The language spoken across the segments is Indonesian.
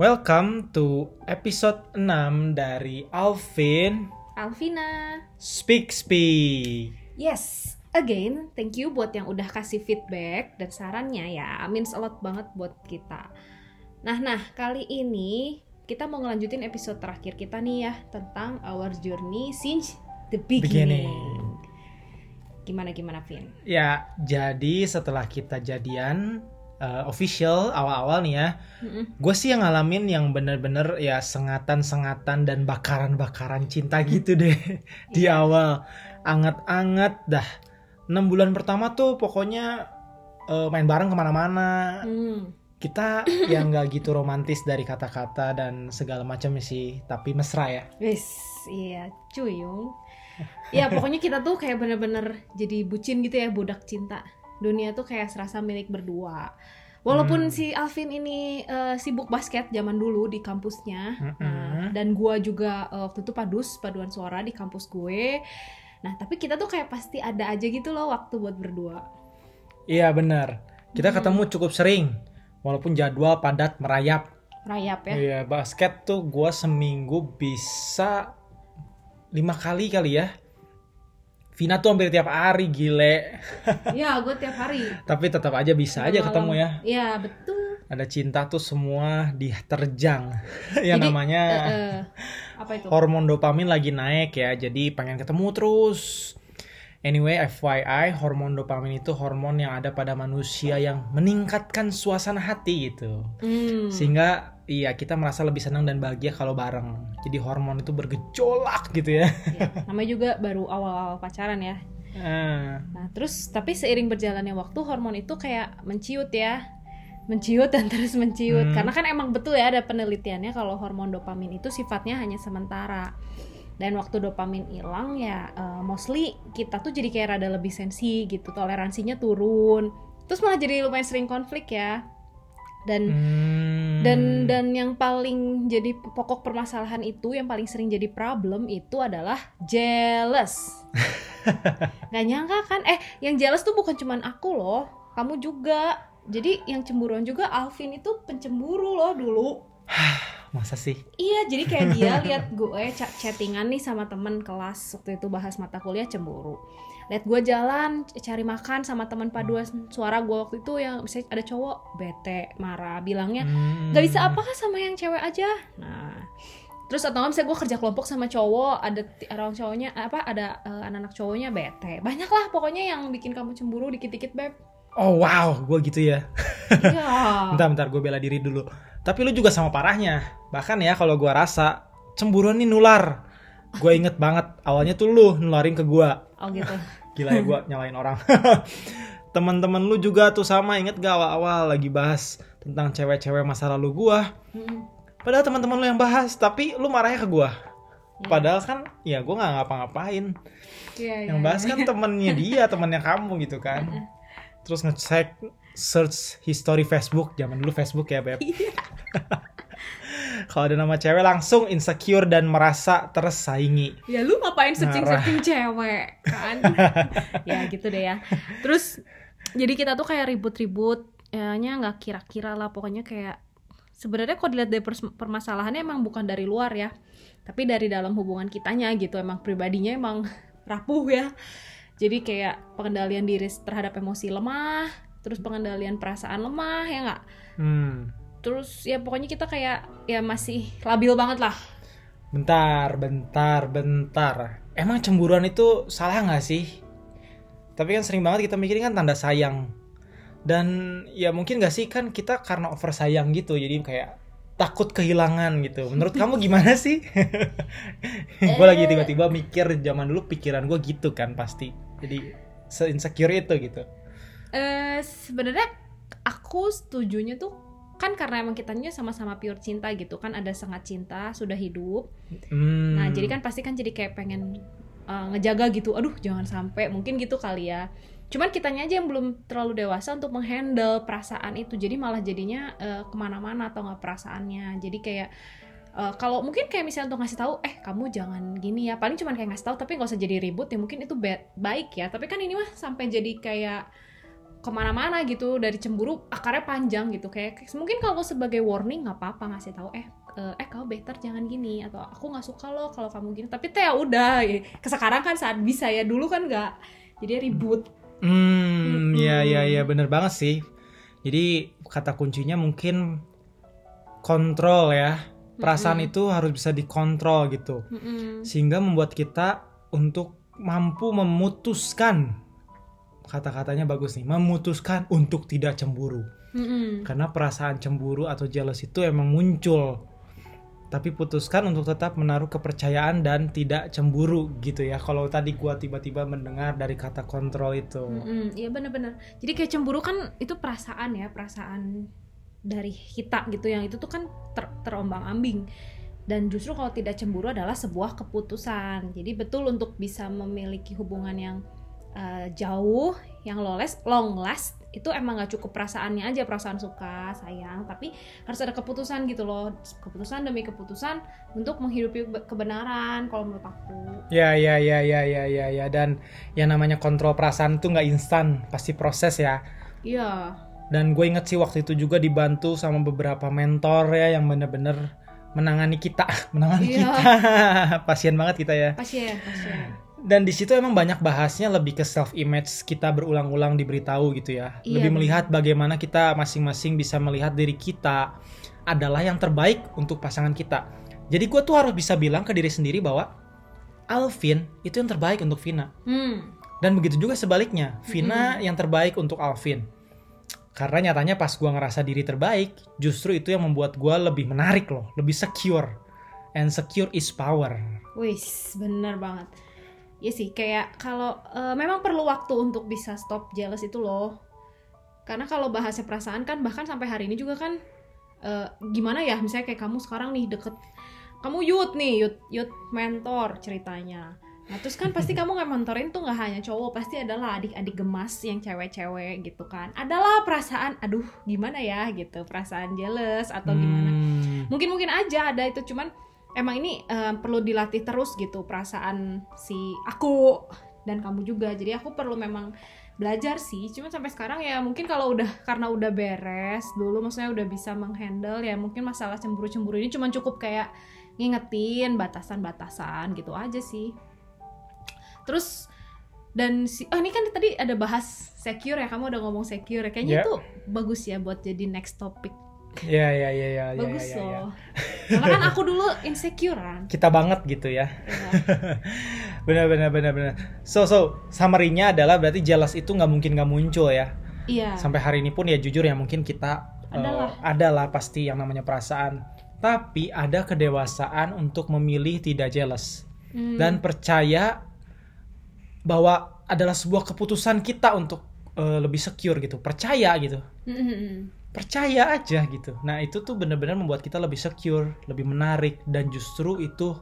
Welcome to episode 6 dari Alvin Alvina. Speak Speak. Yes, again, thank you buat yang udah kasih feedback dan sarannya ya. Means a lot banget buat kita. Nah, nah, kali ini kita mau ngelanjutin episode terakhir kita nih ya tentang our journey since the beginning. Beginning. Gimana gimana, Vin? Ya, jadi setelah kita jadian uh, official awal-awal nih ya, Mm-mm. gue sih yang ngalamin yang bener-bener ya sengatan-sengatan dan bakaran-bakaran cinta gitu deh di Iya. awal. Anget-anget dah. 6 bulan pertama tuh pokoknya uh, main bareng ke mana-mana. Hmm. Kita yang nggak gitu romantis dari kata-kata dan segala macam sih, tapi mesra ya. Wis, iya, cuyung. Ya, pokoknya kita tuh kayak bener-bener jadi bucin gitu ya, budak cinta. Dunia tuh kayak serasa milik berdua. Hmm. Walaupun si Alvin ini eh, sibuk basket zaman dulu di kampusnya, Mm-mm. Nah, dan gua juga eh, waktu itu padus paduan suara di kampus gue. Nah, tapi kita tuh kayak pasti ada aja gitu loh waktu buat berdua. Iya benar. Kita Hmm. ketemu cukup sering, walaupun jadwal padat merayap. Rayap ya. Iya basket tuh gue seminggu bisa lima kali kali ya. Vina tuh hampir tiap hari gile, Iya, gue tiap hari. tapi tetap aja bisa aja Malam. ketemu ya. Iya, betul. Ada cinta tuh semua diterjang, yang Jadi, namanya Eh, eh, apa itu? hormon dopamin lagi naik ya, jadi pengen ketemu terus. Anyway, FYI, hormon dopamin itu hormon yang ada pada manusia yang meningkatkan suasana hati gitu. Hmm. Sehingga iya kita merasa lebih senang dan bahagia kalau bareng. Jadi hormon itu bergejolak gitu ya. Ya, namanya juga baru awal-awal pacaran ya. Ah, Nah, terus tapi seiring berjalannya waktu hormon itu kayak menciut ya. Menciut dan terus menciut. Hmm. Karena kan emang betul ya ada penelitiannya kalau hormon dopamin itu sifatnya hanya sementara. Dan waktu dopamin hilang ya eh, mostly kita tuh jadi kayak rada lebih sensi gitu, toleransinya turun. Terus malah jadi lumayan sering konflik ya. Dan hmm. Dan dan yang paling jadi pokok permasalahan itu yang paling sering jadi problem itu adalah jealous. Gak nyangka kan? Eh yang jealous tuh bukan cuman aku loh kamu juga. Jadi yang cemburuan juga Alvin itu pencemburu loh dulu. Masa sih? iya jadi kayak dia lihat gue chattingan nih sama temen kelas waktu itu bahas mata kuliah cemburu lihat gue jalan cari makan sama teman paduan suara gue waktu itu yang misalnya ada cowok bete marah bilangnya Hmm. bisa apa sama yang cewek aja nah terus atau misalnya gue kerja kelompok sama cowok ada orang cowoknya apa ada eh, anak-anak cowoknya bete banyak lah pokoknya yang bikin kamu cemburu dikit-dikit beb Oh wow, gue gitu ya. iya Bentar, bentar, gue bela diri dulu. Tapi lu juga sama parahnya. Bahkan ya kalau gue rasa cemburuan nih nular. Gue inget banget awalnya tuh lu nularin ke gue. oh gitu Gila ya gue nyalain orang. Temen-temen lu juga tuh sama inget gak awal-awal lagi bahas tentang cewek-cewek masa lalu gua. Mm-mm. Padahal teman-teman lu yang bahas, tapi lu marahnya ke gua. Iya. Padahal kan ya gua nggak ngapa-ngapain. Iya, iya, Yang bahas kan temennya dia, temennya kamu gitu kan. Terus ngecek search history Facebook, zaman dulu Facebook ya beb. Kalau ada nama cewek langsung insecure dan merasa tersaingi. ya lu ngapain searching Marah. searching cewek kan? Ya gitu deh ya. Terus jadi kita tuh kayak ribut-ribut ya nggak kira-kira lah. Pokoknya kayak sebenarnya kok dilihat dari permasalahannya emang bukan dari luar ya. Tapi dari dalam hubungan kitanya gitu. Emang pribadinya emang rapuh ya. Jadi kayak pengendalian diri terhadap emosi lemah terus pengendalian perasaan lemah ya nggak? Hmm. Terus ya pokoknya kita kayak ya masih labil banget lah Bentar, bentar, bentar. Emang cemburuan itu salah nggak sih? Tapi kan sering banget kita mikirin kan tanda sayang. Dan ya mungkin nggak sih kan kita karena over sayang gitu, jadi kayak takut kehilangan gitu. Menurut kamu gimana sih? gue lagi tiba-tiba mikir zaman dulu pikiran gue gitu kan pasti. Jadi se-insecure itu gitu. eh sebenarnya aku setujunya tuh kan karena emang kitanya sama-sama pure cinta gitu kan ada sangat cinta sudah hidup. Hmm. nah jadi kan pasti kan jadi kayak pengen uh, ngejaga gitu aduh jangan sampai mungkin gitu kali ya. Cuman kitanya aja yang belum terlalu dewasa untuk menghandle perasaan itu. Jadi malah jadinya uh, ke mana-mana atau nggak perasaannya. Jadi kayak uh, kalau mungkin kayak misalnya untuk ngasih tahu eh kamu jangan gini ya paling cuman kayak ngasih tahu tapi nggak usah jadi ribut ya mungkin itu ba- baik ya. Tapi kan ini mah sampai jadi kayak ke mana-mana gitu dari cemburu akarnya panjang gitu kayak mungkin kalau sebagai warning nggak apa-apa ngasih tahu eh eh eh, kamu better jangan gini atau aku nggak suka loh kalau kamu gini tapi teh ya udah ya. sekarang kan saat bisa ya dulu kan nggak jadi ribut Hmm, Mm-mm. ya ya ya bener banget sih. Jadi kata kuncinya mungkin kontrol ya. Perasaan Mm-mm. itu harus bisa dikontrol gitu. Mm-mm. Sehingga membuat kita untuk mampu memutuskan kata-katanya bagus nih, memutuskan untuk tidak cemburu. Mm-mm. Karena perasaan cemburu atau jealous itu emang muncul. Tapi putuskan untuk tetap menaruh kepercayaan dan tidak cemburu gitu ya. Kalau tadi gua tiba-tiba mendengar dari kata kontrol itu. Mm-mm, Iya bener-bener. Jadi kayak cemburu kan itu perasaan ya, perasaan dari kita gitu yang itu tuh kan ter- terombang-ambing. Dan justru kalau tidak cemburu adalah sebuah keputusan. Jadi betul untuk bisa memiliki hubungan yang uh, jauh, yang long last, long last itu emang gak cukup perasaannya aja, perasaan suka, sayang, tapi harus ada keputusan gitu loh, keputusan demi keputusan untuk menghidupi be- kebenaran kalau menurut aku. Ya ya ya ya ya ya ya dan yang namanya kontrol perasaan itu nggak instan, pasti proses ya. Iya. Dan gue inget sih waktu itu juga dibantu sama beberapa mentor ya yang bener-bener menangani kita, menangani Iya. kita, pasien banget kita ya. Pasien, pasien. Dan di situ emang banyak bahasnya lebih ke self image kita berulang-ulang diberitahu gitu ya. Iya, lebih melihat bagaimana kita masing-masing bisa melihat diri kita adalah yang terbaik untuk pasangan kita. Jadi gue tuh harus bisa bilang ke diri sendiri bahwa Alvin itu yang terbaik untuk Vina. Hmm. Dan begitu juga sebaliknya, Vina yang terbaik untuk Alvin. Karena nyatanya pas gua ngerasa diri terbaik, justru itu yang membuat gua lebih menarik loh, lebih secure. And secure is power. Wis, bener banget. Ya sih, kayak kalau eh, memang perlu waktu untuk bisa stop jealous itu loh. Karena kalau bahasnya perasaan kan bahkan sampai hari ini juga kan eh, gimana ya, misalnya kayak kamu sekarang nih deket, kamu youth nih, youth, youth mentor ceritanya. Nah terus kan pasti kamu nggak mentorin tuh nggak hanya cowok, pasti adalah adik-adik gemas yang cewek-cewek gitu kan. Adalah perasaan, aduh gimana ya gitu, perasaan jealous atau gimana Hmm. mungkin mungkin aja ada itu cuman emang ini eh, perlu dilatih terus gitu perasaan si aku dan kamu juga. Jadi aku perlu memang belajar sih. Cuman sampai sekarang ya mungkin kalau udah karena udah beres dulu maksudnya udah bisa menghandle ya mungkin masalah cemburu-cemburu ini cuman cukup kayak ngingetin batasan-batasan gitu aja sih. Terus dan si oh ini kan tadi ada bahas secure ya kamu udah ngomong secure ya. Kayaknya Ya. itu bagus ya buat jadi next topic. Ya ya ya ya ya, bagus ya, ya, ya. loh karena kan aku dulu insecurean Kita banget gitu ya. ya. Benar benar benar benar. So so summary-nya adalah berarti jealous itu nggak mungkin nggak muncul ya. iya Sampai hari ini pun ya jujur ya mungkin kita eh, Adalah. adalah pasti yang namanya perasaan. Tapi ada kedewasaan untuk memilih tidak jealous. Hmm. dan percaya bahwa adalah sebuah keputusan kita untuk eh, lebih secure gitu percaya gitu Hmm. Percaya aja gitu nah itu tuh benar-benar membuat kita lebih secure lebih menarik dan justru itu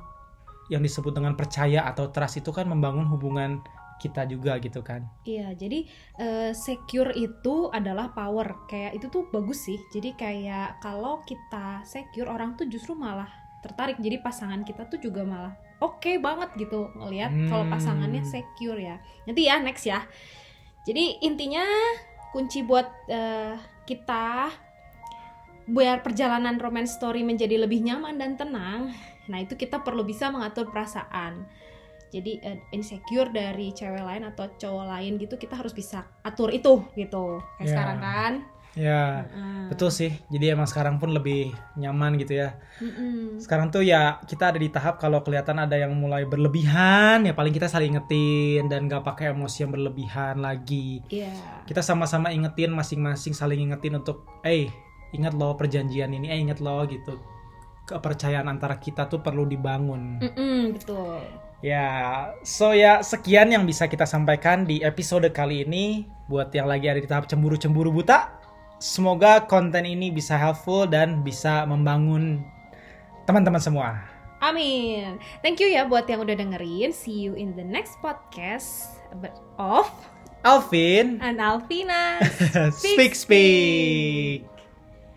yang disebut dengan percaya atau trust itu kan membangun hubungan kita juga gitu kan Iya, jadi eh, secure itu adalah power. Kayak itu tuh bagus sih. Jadi kayak kalau kita secure orang tuh justru malah tertarik. Jadi pasangan kita tuh juga malah oke banget gitu ngelihat kalau Hmm. pasangannya secure ya. Nanti ya next ya. Jadi intinya kunci buat eh, kita biar perjalanan romance story menjadi lebih nyaman dan tenang. Nah, itu kita perlu bisa mengatur perasaan. Jadi eh, insecure dari cewek lain atau cowok lain gitu kita harus bisa atur itu gitu. Kayak Ya. sekarang kan. Ya Heeh. betul sih jadi emang sekarang pun lebih nyaman gitu ya Mm-mm. sekarang tuh ya kita ada di tahap kalau kelihatan ada yang mulai berlebihan ya paling kita saling ingetin dan gak pakai emosi yang berlebihan lagi Iya. kita sama-sama ingetin masing-masing saling ingetin untuk eh ingat loh perjanjian ini eh ingat loh gitu kepercayaan antara kita tuh perlu dibangun Mm-mm, betul. ya so ya sekian yang bisa kita sampaikan di episode kali ini buat yang lagi ada di tahap cemburu-cemburu buta semoga konten ini bisa helpful dan bisa membangun teman-teman semua Amin. Thank you ya buat yang udah dengerin. See you in the next podcast of Alvin and Alvina. speak speak